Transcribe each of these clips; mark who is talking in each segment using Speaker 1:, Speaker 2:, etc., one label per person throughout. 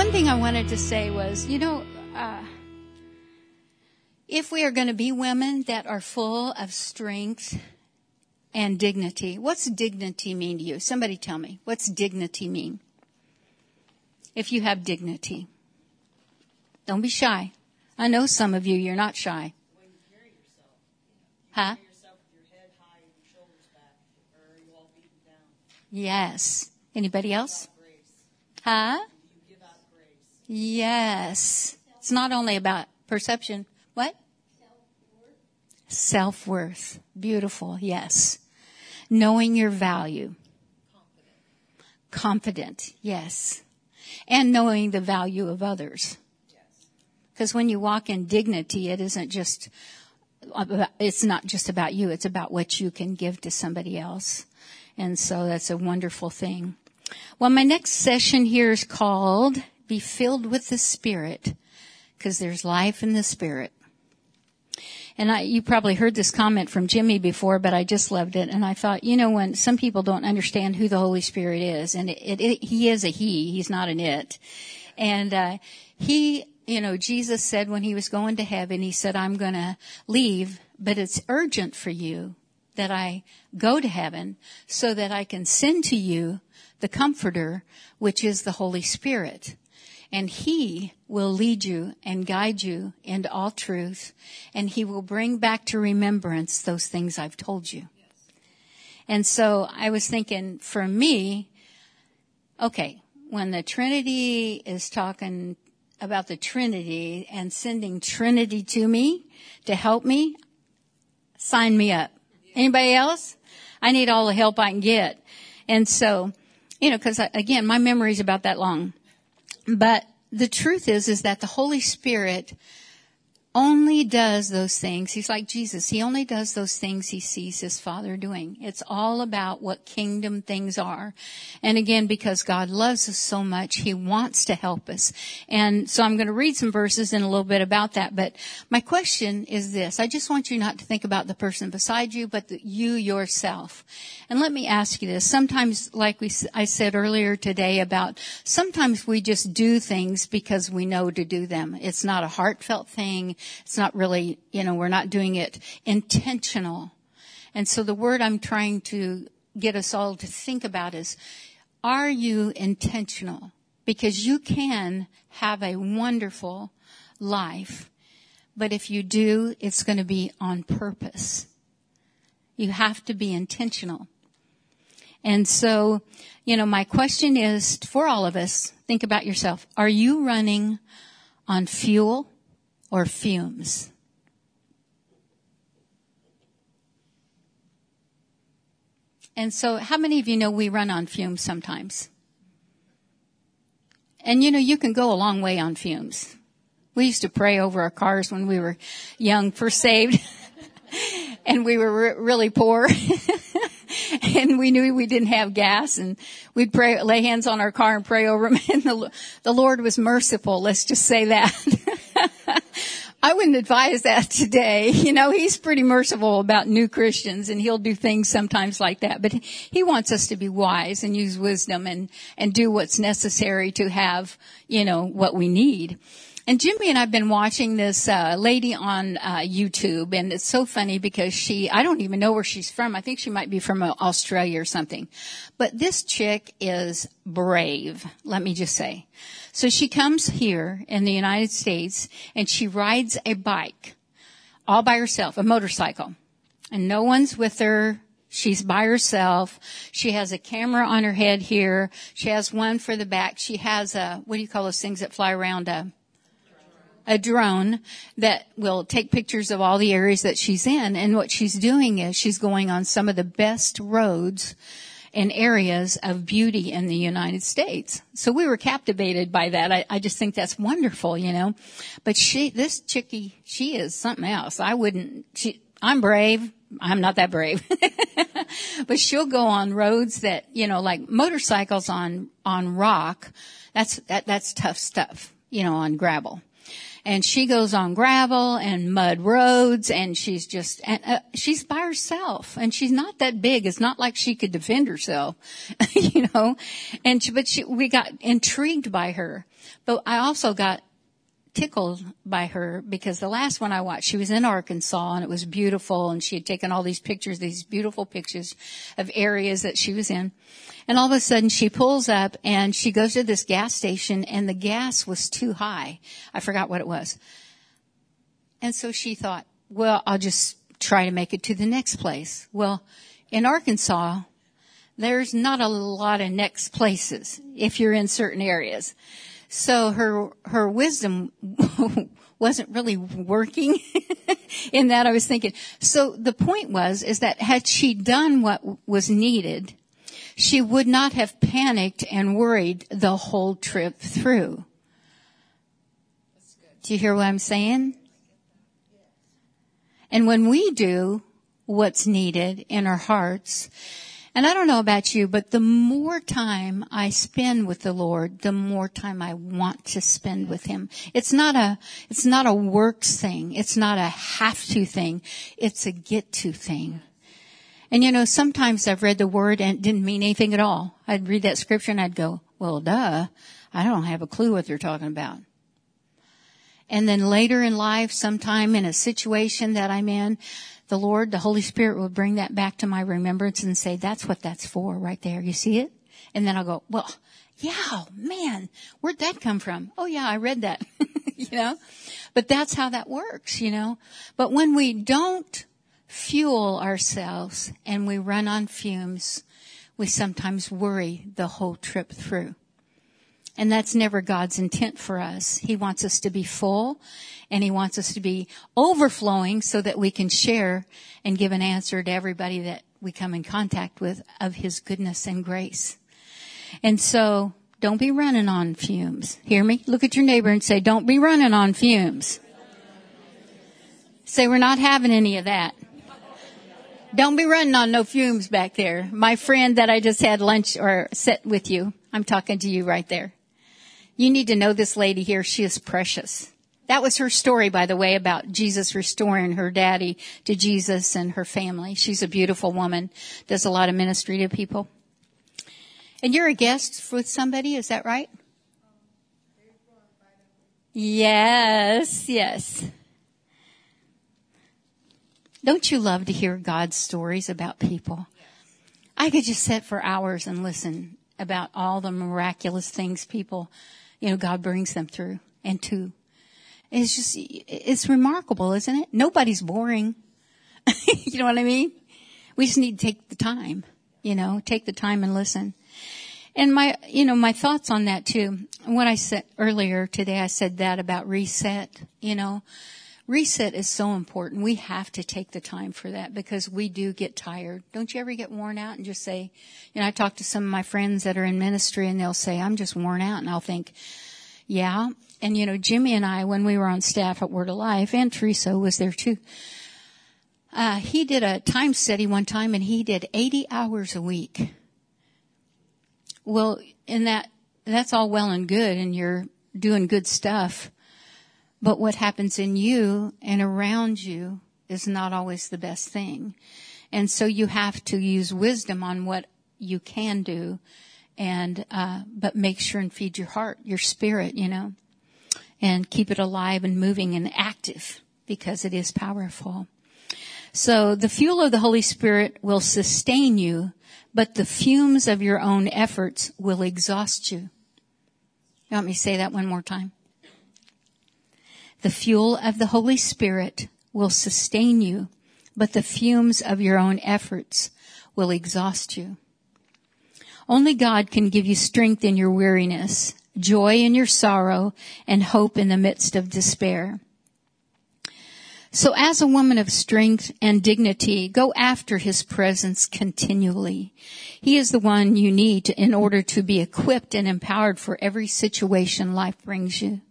Speaker 1: one thing I wanted to say was, you know, uh, if we are going to be women that are full of strength and dignity, what's dignity mean to you? Somebody tell me. What's dignity mean? If you have dignity. Don't be shy. I know some of you, you're not shy. Huh? Yes. Anybody else? Huh? Yes. It's not only about perception. What? Self worth. Beautiful. Yes. Knowing your value. Confident. Confident. Yes. And knowing the value of others. Because when you walk in dignity, it isn't just, it's not just about you. It's about what you can give to somebody else. And so that's a wonderful thing. Well, my next session here is called Be Filled with the Spirit, because there's life in the Spirit. And I, you probably heard this comment from Jimmy before, but I just loved it. And I thought, you know, when some people don't understand who the Holy Spirit is, and it, it, it, he is a he, he's not an it. And, uh, he, you know, Jesus said when he was going to heaven, he said, I'm gonna leave, but it's urgent for you that I go to heaven so that I can send to you the comforter, which is the Holy Spirit. And he will lead you and guide you into all truth. And he will bring back to remembrance those things I've told you. And so I was thinking for me, okay, when the Trinity is talking about the Trinity and sending Trinity to me to help me, sign me up. Anybody else? I need all the help I can get. And so, you know, cause I, again, my memory is about that long. But the truth is, is that the Holy Spirit only does those things. He's like Jesus. He only does those things he sees his father doing. It's all about what kingdom things are. And again, because God loves us so much, he wants to help us. And so I'm going to read some verses in a little bit about that. But my question is this. I just want you not to think about the person beside you, but you yourself. And let me ask you this. Sometimes, like we, I said earlier today about sometimes we just do things because we know to do them. It's not a heartfelt thing. It's not really, you know, we're not doing it intentional. And so the word I'm trying to get us all to think about is, are you intentional? Because you can have a wonderful life, but if you do, it's going to be on purpose. You have to be intentional. And so, you know, my question is for all of us, think about yourself. Are you running on fuel or fumes. And so how many of you know we run on fumes sometimes? And you know, you can go a long way on fumes. We used to pray over our cars when we were young, first saved, and we were re- really poor. and we knew we didn't have gas and we'd pray, lay hands on our car and pray over them and the, the Lord was merciful. Let's just say that. I wouldn't advise that today. You know, he's pretty merciful about new Christians and he'll do things sometimes like that. But he wants us to be wise and use wisdom and, and do what's necessary to have, you know, what we need. And Jimmy and I've been watching this uh, lady on uh, YouTube, and it's so funny because she—I don't even know where she's from. I think she might be from uh, Australia or something. But this chick is brave. Let me just say. So she comes here in the United States, and she rides a bike, all by herself, a motorcycle, and no one's with her. She's by herself. She has a camera on her head here. She has one for the back. She has a, what do you call those things that fly around a, a drone that will take pictures of all the areas that she's in. And what she's doing is she's going on some of the best roads and areas of beauty in the United States. So we were captivated by that. I, I just think that's wonderful, you know. But she, this chickie, she is something else. I wouldn't, she, I'm brave. I'm not that brave. but she'll go on roads that, you know, like motorcycles on, on rock. That's, that, that's tough stuff, you know, on gravel. And she goes on gravel and mud roads and she's just, and, uh, she's by herself and she's not that big. It's not like she could defend herself, you know, and she, but she, we got intrigued by her, but I also got tickled by her because the last one I watched, she was in Arkansas and it was beautiful and she had taken all these pictures, these beautiful pictures of areas that she was in. And all of a sudden she pulls up and she goes to this gas station and the gas was too high. I forgot what it was. And so she thought, well, I'll just try to make it to the next place. Well, in Arkansas, there's not a lot of next places if you're in certain areas. So her, her wisdom wasn't really working in that I was thinking. So the point was, is that had she done what was needed, she would not have panicked and worried the whole trip through. Do you hear what I'm saying? And when we do what's needed in our hearts, and I don't know about you, but the more time I spend with the Lord, the more time I want to spend with Him. It's not a, it's not a works thing. It's not a have to thing. It's a get to thing. And you know, sometimes I've read the word and it didn't mean anything at all. I'd read that scripture and I'd go, well, duh, I don't have a clue what they're talking about. And then later in life, sometime in a situation that I'm in, the Lord, the Holy Spirit will bring that back to my remembrance and say, that's what that's for right there. You see it? And then I'll go, well, yeah, man, where'd that come from? Oh yeah, I read that, you know, but that's how that works, you know, but when we don't fuel ourselves and we run on fumes, we sometimes worry the whole trip through. And that's never God's intent for us. He wants us to be full and he wants us to be overflowing so that we can share and give an answer to everybody that we come in contact with of his goodness and grace. And so don't be running on fumes. Hear me? Look at your neighbor and say, don't be running on fumes. Say, we're not having any of that. Don't be running on no fumes back there. My friend that I just had lunch or sit with you, I'm talking to you right there. You need to know this lady here. She is precious. That was her story, by the way, about Jesus restoring her daddy to Jesus and her family. She's a beautiful woman, does a lot of ministry to people. And you're a guest with somebody, is that right? Yes, yes. Don't you love to hear God's stories about people? I could just sit for hours and listen about all the miraculous things people, you know, God brings them through and to. It's just, it's remarkable, isn't it? Nobody's boring. you know what I mean? We just need to take the time, you know, take the time and listen. And my, you know, my thoughts on that too. What I said earlier today, I said that about reset, you know, reset is so important. We have to take the time for that because we do get tired. Don't you ever get worn out and just say, you know, I talk to some of my friends that are in ministry and they'll say, I'm just worn out. And I'll think, yeah, and you know, Jimmy and I, when we were on staff at Word of Life, and Teresa was there too, uh, he did a time study one time and he did 80 hours a week. Well, in that, that's all well and good and you're doing good stuff. But what happens in you and around you is not always the best thing. And so you have to use wisdom on what you can do and, uh, but make sure and feed your heart, your spirit, you know and keep it alive and moving and active because it is powerful. So the fuel of the Holy Spirit will sustain you, but the fumes of your own efforts will exhaust you. You want me to say that one more time? The fuel of the Holy Spirit will sustain you, but the fumes of your own efforts will exhaust you. Only God can give you strength in your weariness joy in your sorrow, and hope in the midst of despair. So as a woman of strength and dignity, go after his presence continually. He is the one you need in order to be equipped and empowered for every situation life brings you.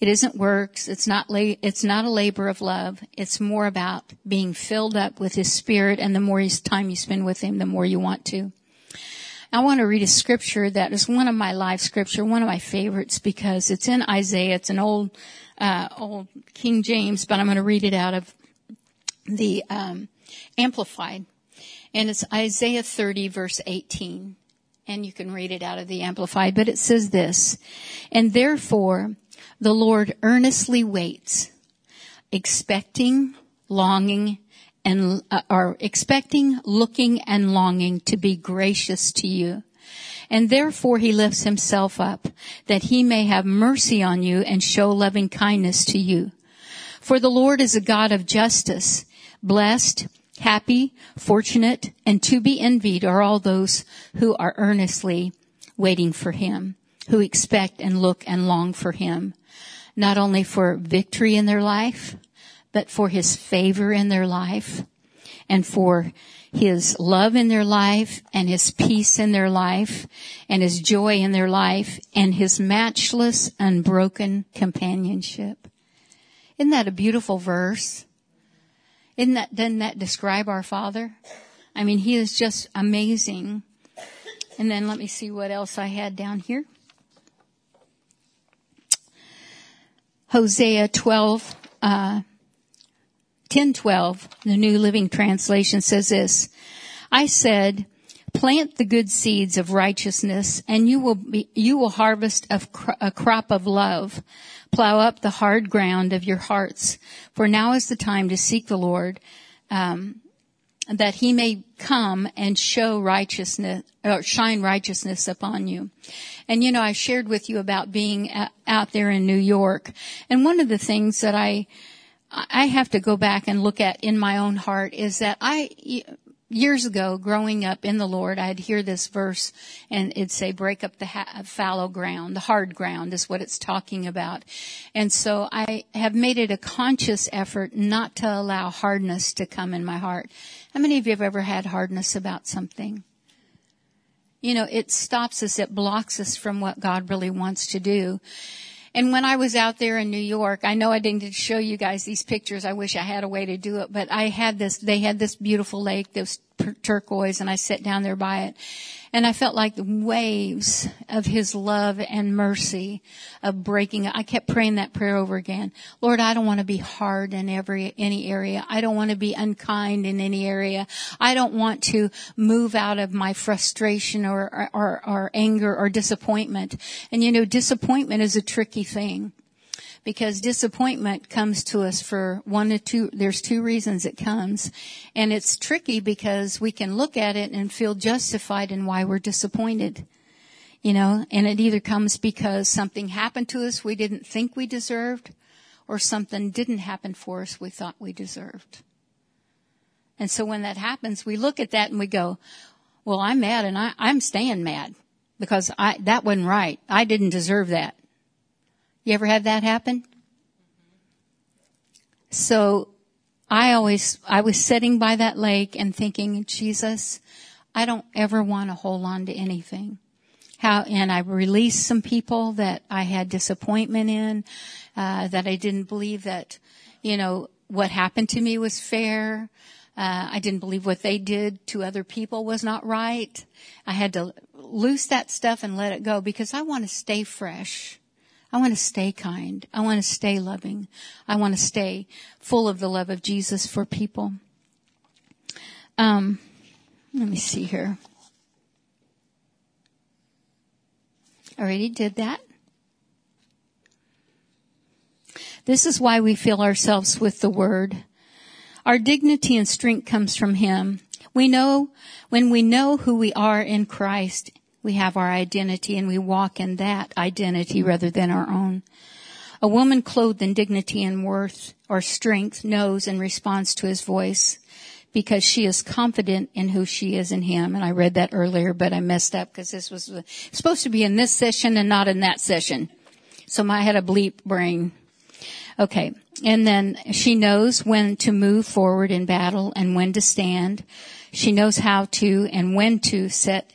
Speaker 1: It isn't works. It's not, la- it's not a labor of love. It's more about being filled up with his spirit and the more time you spend with him, the more you want to. I want to read a scripture that is one of my life scripture, one of my favorites because it's in Isaiah. It's an old, uh, old King James, but I'm going to read it out of the um, Amplified, and it's Isaiah 30 verse 18, and you can read it out of the Amplified. But it says this, and therefore the Lord earnestly waits, expecting, longing, and uh, are expecting, looking, and longing to be gracious to you. And therefore he lifts himself up, that he may have mercy on you and show loving kindness to you. For the Lord is a God of justice. Blessed, happy, fortunate, and to be envied are all those who are earnestly waiting for him, who expect and look and long for him, not only for victory in their life, but for his favor in their life and for his love in their life and his peace in their life and his joy in their life and his matchless unbroken companionship. Isn't that a beautiful verse? Isn't that, doesn't that describe our Father? I mean, he is just amazing. And then let me see what else I had down here. Hosea 12, uh, 1012, the New Living Translation says this, I said, plant the good seeds of righteousness and you will be, you will harvest a crop of love. Plow up the hard ground of your hearts, for now is the time to seek the Lord, um, that he may come and show righteousness or shine righteousness upon you. And you know, I shared with you about being out there in New York, and one of the things that I I have to go back and look at in my own heart is that I, years ago, growing up in the Lord, I'd hear this verse and it'd say, break up the ha- fallow ground. The hard ground is what it's talking about. And so I have made it a conscious effort not to allow hardness to come in my heart. How many of you have ever had hardness about something? You know, it stops us, it blocks us from what God really wants to do. And when I was out there in New York, I know I didn't show you guys these pictures. I wish I had a way to do it, but I had this, they had this beautiful lake was turquoise and I sat down there by it. And I felt like the waves of his love and mercy of breaking. I kept praying that prayer over again. Lord, I don't want to be hard in every, any area. I don't want to be unkind in any area. I don't want to move out of my frustration or, or, or anger or disappointment. And you know, disappointment is a tricky thing because disappointment comes to us for one or two, there's two reasons it comes. And it's tricky because we can look at it and feel justified in why we're disappointed. You know, and it either comes because something happened to us we didn't think we deserved or something didn't happen for us we thought we deserved. And so when that happens, we look at that and we go, well, I'm mad and I, I'm staying mad because I, that wasn't right. I didn't deserve that. You ever had that happen? So I always, I was sitting by that lake and thinking, Jesus, I don't ever want to hold on to anything. How, and I released some people that I had disappointment in, uh, that I didn't believe that, you know, what happened to me was fair. Uh, I didn't believe what they did to other people was not right. I had to loose that stuff and let it go because I want to stay fresh. I want to stay kind. I want to stay loving. I want to stay full of the love of Jesus for people. Um, let me see here. Already did that. This is why we fill ourselves with the word. Our dignity and strength comes from him. We know when we know who we are in Christ, we have our identity and we walk in that identity rather than our own. A woman clothed in dignity and worth or strength knows and responds to his voice because she is confident in who she is in him. And I read that earlier, but I messed up because this was uh, supposed to be in this session and not in that session. So I had a bleep brain. Okay. And then she knows when to move forward in battle and when to stand. She knows how to and when to set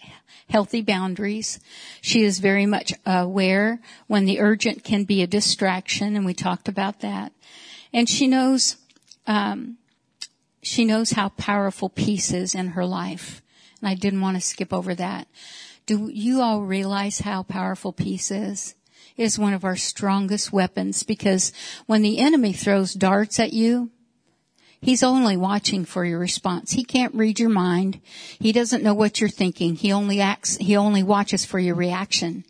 Speaker 1: healthy boundaries. She is very much aware when the urgent can be a distraction, and we talked about that. And she knows, um, she knows how powerful peace is in her life. And I didn't want to skip over that. Do you all realize how powerful peace is? It is one of our strongest weapons because when the enemy throws darts at you, He's only watching for your response. He can't read your mind. He doesn't know what you're thinking. He only acts, he only watches for your reaction.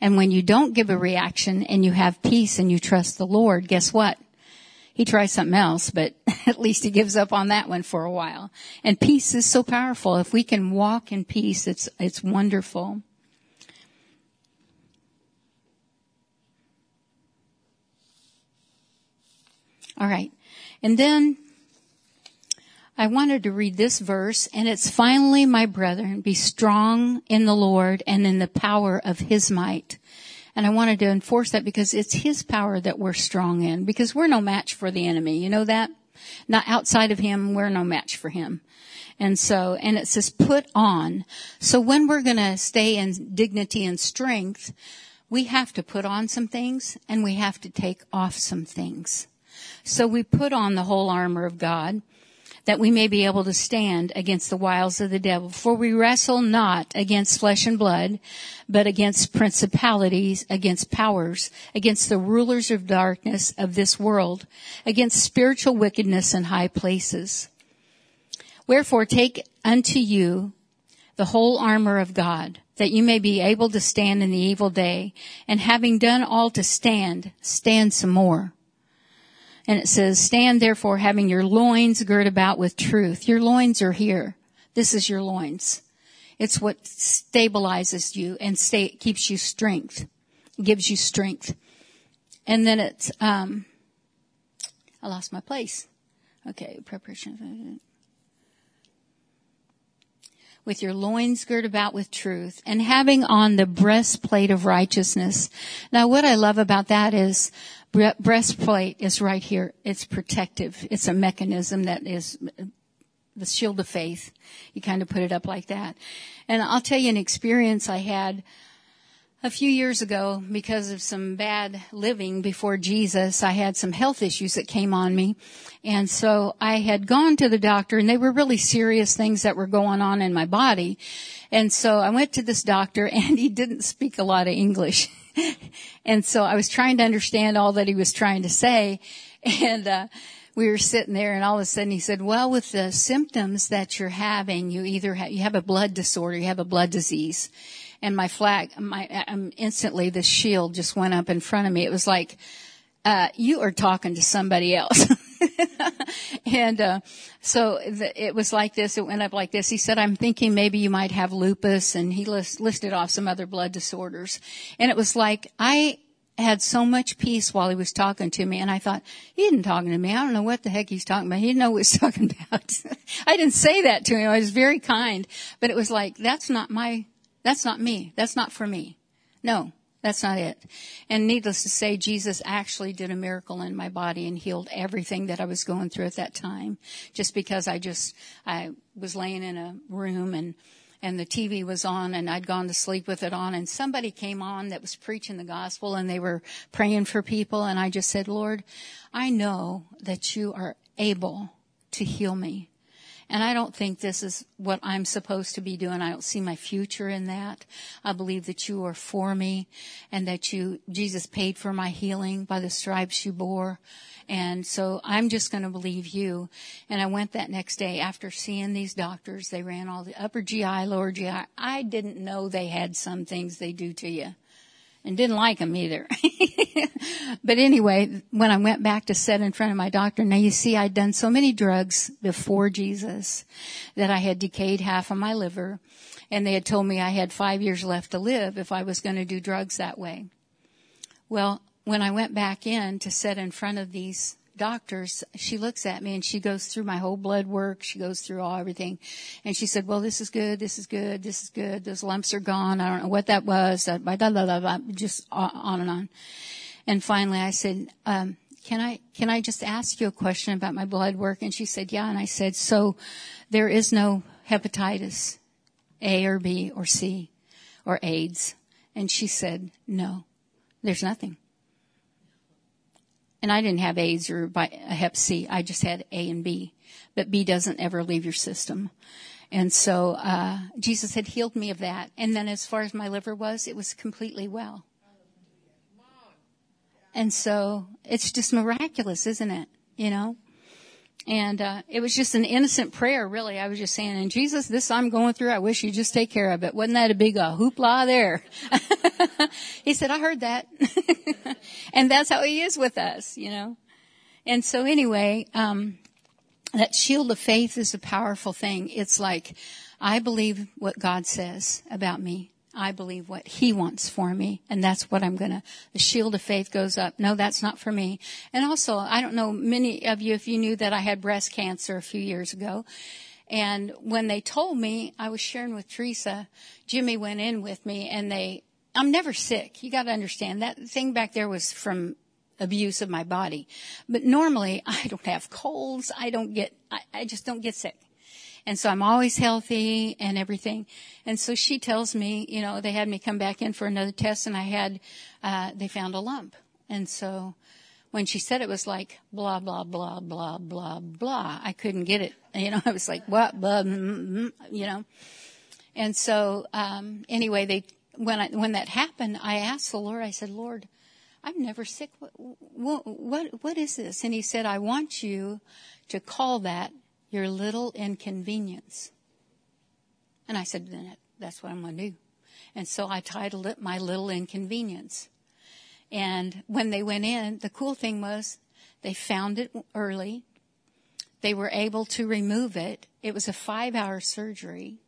Speaker 1: And when you don't give a reaction and you have peace and you trust the Lord, guess what? He tries something else, but at least he gives up on that one for a while. And peace is so powerful. If we can walk in peace, it's, it's wonderful. All right. And then I wanted to read this verse and it's finally, my brethren, be strong in the Lord and in the power of his might. And I wanted to enforce that because it's his power that we're strong in because we're no match for the enemy. You know that? Not outside of him, we're no match for him. And so, and it says put on. So when we're going to stay in dignity and strength, we have to put on some things and we have to take off some things. So we put on the whole armor of God that we may be able to stand against the wiles of the devil. For we wrestle not against flesh and blood, but against principalities, against powers, against the rulers of darkness of this world, against spiritual wickedness in high places. Wherefore take unto you the whole armor of God, that you may be able to stand in the evil day, and having done all to stand, stand some more. And it says, stand therefore having your loins girt about with truth. Your loins are here. This is your loins. It's what stabilizes you and stay, keeps you strength, gives you strength. And then it's, um, I lost my place. Okay, preparation with your loins girt about with truth and having on the breastplate of righteousness. Now what I love about that is breastplate is right here. It's protective. It's a mechanism that is the shield of faith. You kind of put it up like that. And I'll tell you an experience I had a few years ago because of some bad living before Jesus. I had some health issues that came on me. And so I had gone to the doctor and they were really serious things that were going on in my body. And so I went to this doctor and he didn't speak a lot of English. and so I was trying to understand all that he was trying to say. And, uh, we were sitting there and all of a sudden he said, well, with the symptoms that you're having, you either have, you have a blood disorder, you have a blood disease. And my flag, my, um, instantly the shield just went up in front of me. It was like, uh, you are talking to somebody else. and uh, so the, it was like this. It went up like this. He said, "I'm thinking maybe you might have lupus," and he list, listed off some other blood disorders. And it was like I had so much peace while he was talking to me, and I thought he isn't talking to me. I don't know what the heck he's talking about. He didn't know what he was talking about. I didn't say that to him. I was very kind, but it was like that's not my, that's not me. That's not for me. No, that's not it. And needless to say, Jesus actually did a miracle in my body and healed everything that I was going through at that time. Just because I just, I was laying in a room and, and the TV was on and I'd gone to sleep with it on and somebody came on that was preaching the gospel and they were praying for people and I just said, Lord, I know that you are able to heal me. And I don't think this is what I'm supposed to be doing. I don't see my future in that. I believe that you are for me and that you, Jesus paid for my healing by the stripes you bore. And so I'm just going to believe you. And I went that next day after seeing these doctors. They ran all the upper GI, lower GI. I didn't know they had some things they do to you and didn't like them either. but anyway, when I went back to sit in front of my doctor, now you see I'd done so many drugs before Jesus that I had decayed half of my liver and they had told me I had five years left to live if I was going to do drugs that way. Well, when I went back in to sit in front of these doctors, she looks at me and she goes through my whole blood work. She goes through all everything. And she said, well, this is good. This is good. This is good. Those lumps are gone. I don't know what that was. Just on and on. And finally I said, um, can I, can I just ask you a question about my blood work? And she said, yeah. And I said, so there is no hepatitis A or B or C or AIDS. And she said, no, there's nothing. And I didn't have AIDS or a Hep C. I just had A and B. But B doesn't ever leave your system. And so, uh, Jesus had healed me of that. And then as far as my liver was, it was completely well. And so it's just miraculous, isn't it? You know? And uh, it was just an innocent prayer, really. I was just saying, and Jesus, this I'm going through, I wish you'd just take care of it. Wasn't that a big uh, hoopla there? he said, I heard that. and that's how he is with us, you know. And so anyway, um, that shield of faith is a powerful thing. It's like, I believe what God says about me. I believe what he wants for me. And that's what I'm gonna, the shield of faith goes up. No, that's not for me. And also, I don't know many of you if you knew that I had breast cancer a few years ago. And when they told me, I was sharing with Teresa, Jimmy went in with me and they, I'm never sick. You gotta understand that thing back there was from abuse of my body. But normally I don't have colds. I don't get, I, I just don't get sick. And so I'm always healthy and everything. And so she tells me, you know, they had me come back in for another test and I had, uh, they found a lump. And so when she said it was like blah, blah, blah, blah, blah, blah, I couldn't get it. You know, I was like, what, blah, mm, mm, you know. And so, um, anyway, they, when I, when that happened, I asked the Lord, I said, Lord, I'm never sick. What, what, what is this? And he said, I want you to call that your little inconvenience. And I said, then that's what I'm going to do. And so I titled it My Little Inconvenience. And when they went in, the cool thing was they found it early. They were able to remove it. It was a five hour surgery.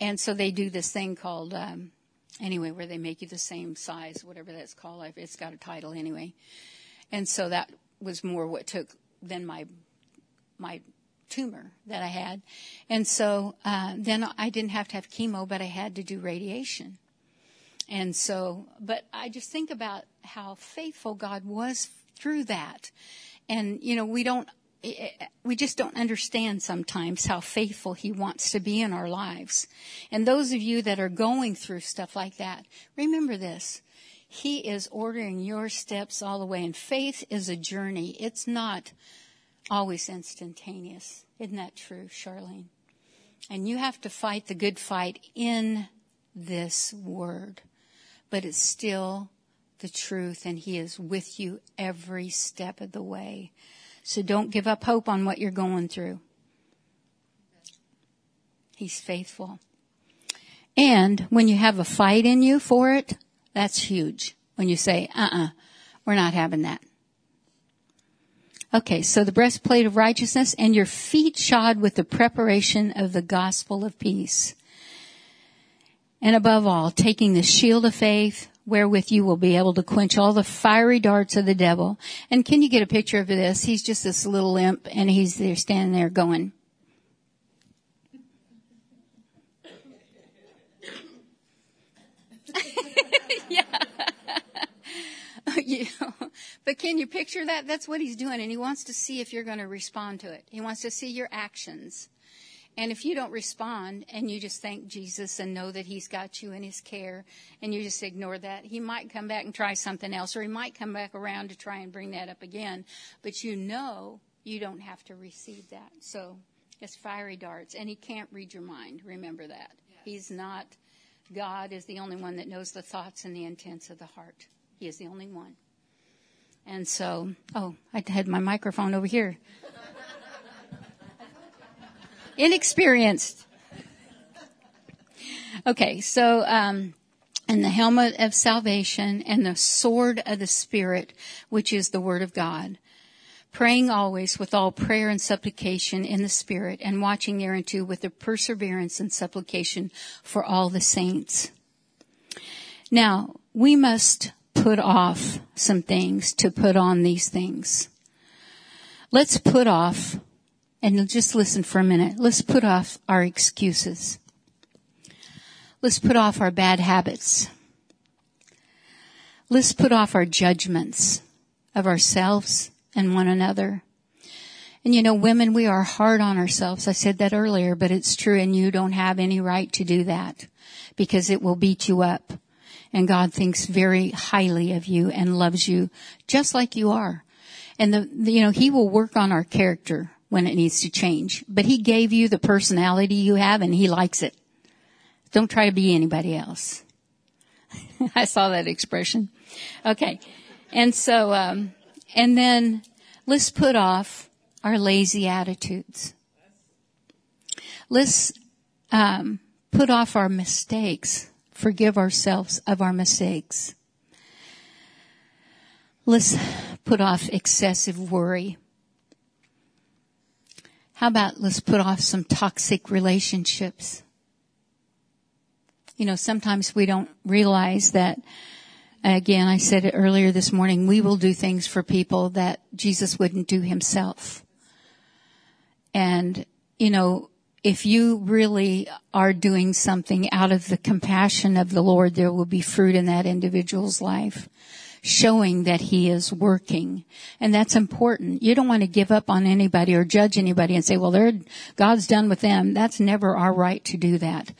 Speaker 1: And so they do this thing called, um, anyway, where they make you the same size, whatever that's called. It's got a title anyway. And so that was more what took than my, my tumor that I had. And so uh, then I didn't have to have chemo, but I had to do radiation. And so, but I just think about how faithful God was through that. And, you know, we don't, eh, eh, we just don't understand sometimes how faithful He wants to be in our lives. And those of you that are going through stuff like that, remember this. He is ordering your steps all the way. And faith is a journey. It's not always instantaneous. Isn't that true, Charlene? And you have to fight the good fight in this word, but it's still the truth and he is with you every step of the way. So don't give up hope on what you're going through. He's faithful. And when you have a fight in you for it, that's huge. When you say, uh-uh, we're not having that. Okay, so the breastplate of righteousness and your feet shod with the preparation of the gospel of peace. And above all, taking the shield of faith wherewith you will be able to quench all the fiery darts of the devil. And can you get a picture of this? He's just this little imp and he's there standing there going, you know, but can you picture that? That's what he's doing. And he wants to see if you're going to respond to it. He wants to see your actions. And if you don't respond and you just thank Jesus and know that he's got you in his care and you just ignore that, he might come back and try something else or he might come back around to try and bring that up again. But you know you don't have to receive that. So it's fiery darts and he can't read your mind. Remember that. Yes. He's not, God is the only one that knows the thoughts and the intents of the heart. He is the only one. And so, oh, I had my microphone over here. Inexperienced. Okay, so, um, and the helmet of salvation and the sword of the Spirit, which is the Word of God. Praying always with all prayer and supplication in the Spirit and watching thereunto with the perseverance and supplication for all the saints. Now, we must put off some things to put on these things. Let's put off, and just listen for a minute, let's put off our excuses. Let's put off our bad habits. Let's put off our judgments of ourselves and one another. And you know, women, we are hard on ourselves. I said that earlier, but it's true and you don't have any right to do that because it will beat you up and God thinks very highly of you and loves you just like you are. And the, the, you know, He will work on our character when it needs to change. But he gave you the personality you have and he likes it. Don't try to be anybody else. I saw that expression. Okay. And so, um, and then let's put off our lazy attitudes. Let's, um, put off our mistakes. Forgive ourselves of our mistakes. Let's put off excessive worry. How about let's put off some toxic relationships? You know, sometimes we don't realize that, again, I said it earlier this morning, we will do things for people that Jesus wouldn't do himself. And, you know, if you really are doing something out of the compassion of the Lord, there will be fruit in that individual's life showing that he is working. And that's important. You don't want to give up on anybody or judge anybody and say, well, they're, God's done with them. That's never our right to do that.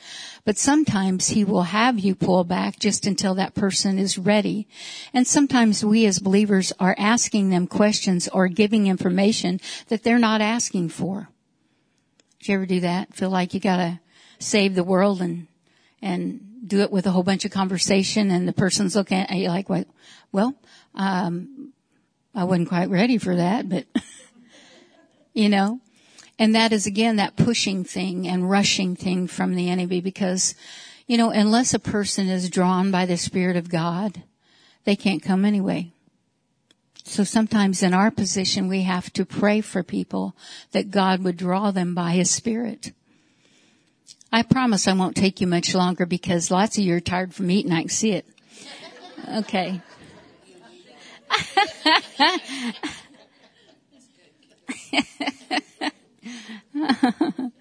Speaker 1: But sometimes he will have you pull back just until that person is ready. And sometimes we as believers are asking them questions or giving information that they're not asking for. You ever do that? Feel like you gotta save the world and, and do it with a whole bunch of conversation and the person's looking at you like, what, well, um, I wasn't quite ready for that, but you know, and that is again that pushing thing and rushing thing from the enemy because, you know, unless a person is drawn by the Spirit of God, they can't come anyway. So sometimes in our position, we have to pray for people that God would draw them by His Spirit. I promise I won't take you much longer because lots of you are tired from eating. I can see it. Okay.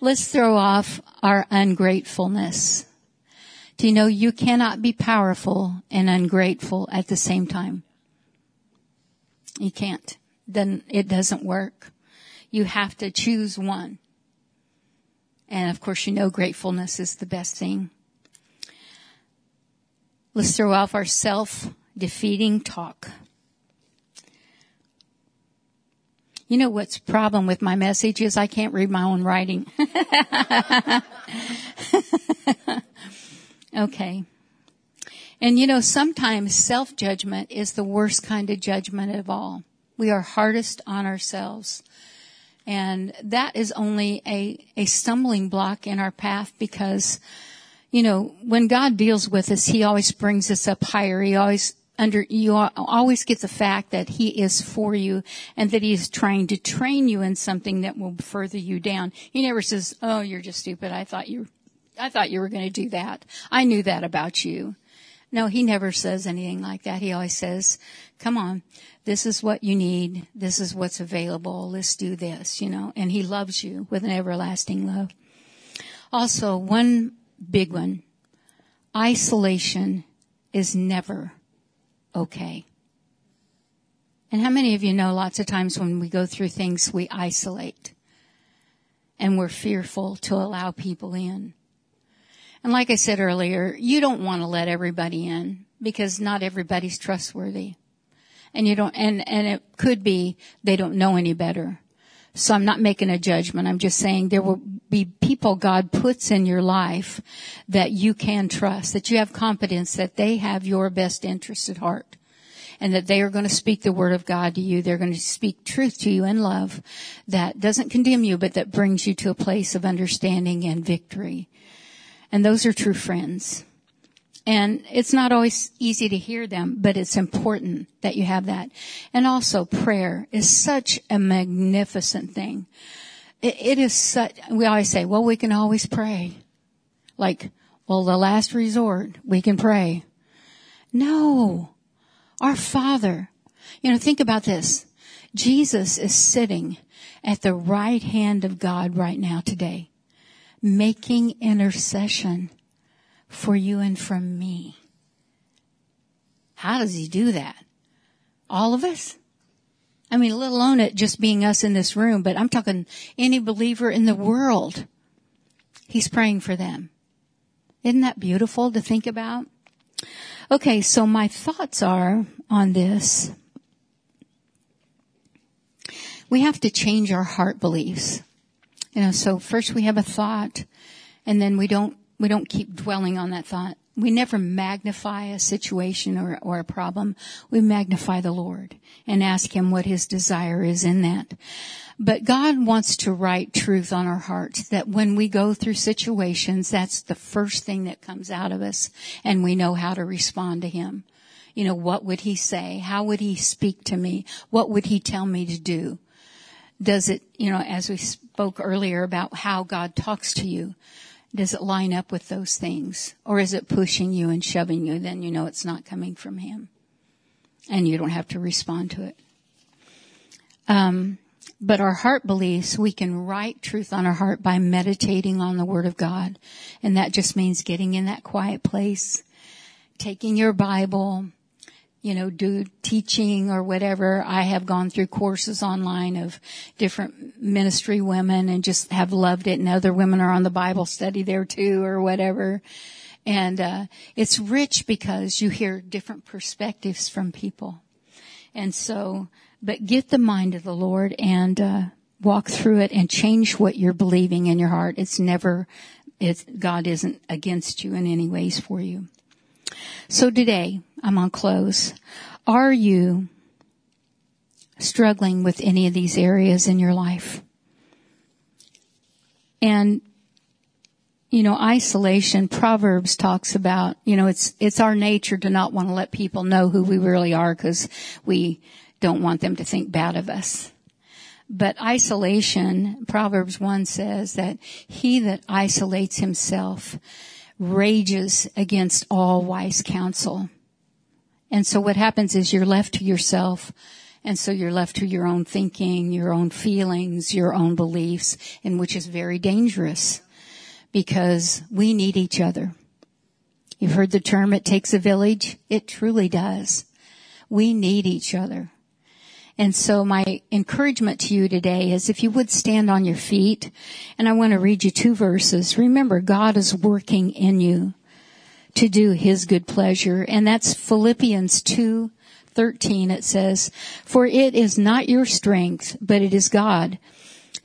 Speaker 1: Let's throw off our ungratefulness. Do you know you cannot be powerful and ungrateful at the same time? You can't. Then it doesn't work. You have to choose one. And of course, you know gratefulness is the best thing. Let's throw off our self-defeating talk. You know what's problem with my message is I can't read my own writing. okay. And you know, sometimes self-judgment is the worst kind of judgment of all. We are hardest on ourselves. And that is only a, a stumbling block in our path because, you know, when God deals with us, He always brings us up higher. He always under, you always get the fact that He is for you and that He is trying to train you in something that will further you down. He never says, oh, you're just stupid. I thought you, I thought you were going to do that. I knew that about you. No, he never says anything like that. He always says, come on, this is what you need. This is what's available. Let's do this, you know, and he loves you with an everlasting love. Also, one big one, isolation is never okay. And how many of you know lots of times when we go through things, we isolate and we're fearful to allow people in. And like I said earlier, you don't want to let everybody in because not everybody's trustworthy. And you don't, and, and it could be they don't know any better. So I'm not making a judgment. I'm just saying there will be people God puts in your life that you can trust, that you have confidence that they have your best interest at heart and that they are going to speak the word of God to you. They're going to speak truth to you in love that doesn't condemn you, but that brings you to a place of understanding and victory. And those are true friends. And it's not always easy to hear them, but it's important that you have that. And also prayer is such a magnificent thing. it, it is such, we always say, well, we can always pray. Like, well, the last resort, we can pray. No. Our Father. You know, think about this. Jesus is sitting at the right hand of God right now today making intercession for you and from me. How does he do that? All of us? I mean, let alone it just being us in this room, but I'm talking any believer in the world. He's praying for them. Isn't that beautiful to think about? Okay, so my thoughts are on this we have to change our heart beliefs. You know, so first we have a thought and then we don't, we don't keep dwelling on that thought. We never magnify a situation or, or a problem. We magnify the Lord and ask Him what His desire is in that. But God wants to write truth on our hearts that when we go through situations, that's the first thing that comes out of us and we know how to respond to Him. You know, what would He say? How would He speak to me? What would He tell me to do? Does it, you know, as we spoke earlier about how God talks to you, does it line up with those things? Or is it pushing you and shoving you? Then you know it's not coming from Him. And you don't have to respond to it. Um, but our heart beliefs, we can write truth on our heart by meditating on the Word of God. And that just means getting in that quiet place, taking your Bible, you know, do teaching or whatever. I have gone through courses online of different ministry women and just have loved it. And other women are on the Bible study there too or whatever. And, uh, it's rich because you hear different perspectives from people. And so, but get the mind of the Lord and, uh, walk through it and change what you're believing in your heart. It's never, it's, God isn't against you in any ways for you. So today, I'm on close. Are you struggling with any of these areas in your life? And you know, isolation, Proverbs talks about, you know, it's, it's our nature to not want to let people know who we really are because we don't want them to think bad of us. But isolation, Proverbs 1 says that he that isolates himself rages against all wise counsel. And so what happens is you're left to yourself. And so you're left to your own thinking, your own feelings, your own beliefs, and which is very dangerous because we need each other. You've heard the term, it takes a village. It truly does. We need each other. And so my encouragement to you today is if you would stand on your feet, and I want to read you two verses. Remember, God is working in you to do His good pleasure, and that's Philippians 2, 13. It says, For it is not your strength, but it is God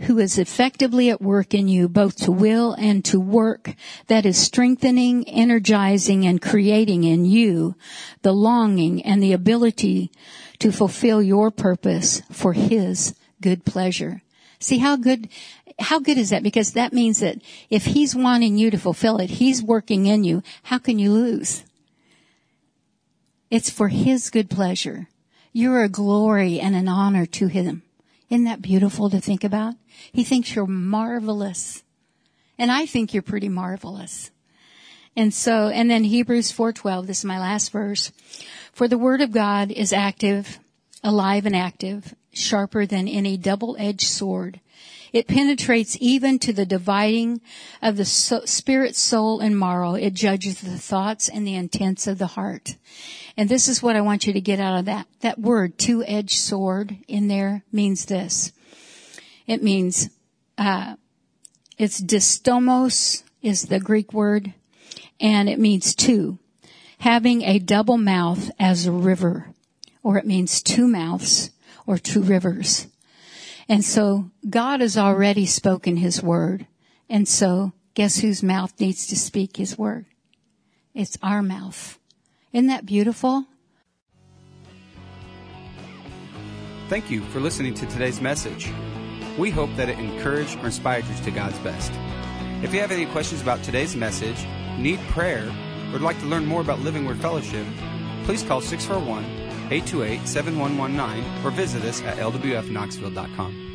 Speaker 1: who is effectively at work in you both to will and to work that is strengthening, energizing, and creating in you the longing and the ability to fulfill your purpose for His good pleasure. See how good, how good is that? Because that means that if He's wanting you to fulfill it, He's working in you. How can you lose? It's for His good pleasure. You're a glory and an honor to Him. Isn't that beautiful to think about? He thinks you're marvelous. And I think you're pretty marvelous. And so, and then Hebrews 4:12, this is my last verse. For the word of God is active, alive and active, sharper than any double-edged sword. It penetrates even to the dividing of the so, spirit, soul, and marrow. It judges the thoughts and the intents of the heart. And this is what I want you to get out of that. That word, two-edged sword, in there means this. It means, uh, it's distomos is the Greek word, and it means two. Having a double mouth as a river, or it means two mouths or two rivers. And so God has already spoken his word. And so guess whose mouth needs to speak his word? It's our mouth. Isn't that beautiful?
Speaker 2: Thank you for listening to today's message. We hope that it encouraged or inspired you to God's best. If you have any questions about today's message, need prayer, or would like to learn more about Living Word Fellowship, please call 641 828 7119 or visit us at lwfknoxville.com.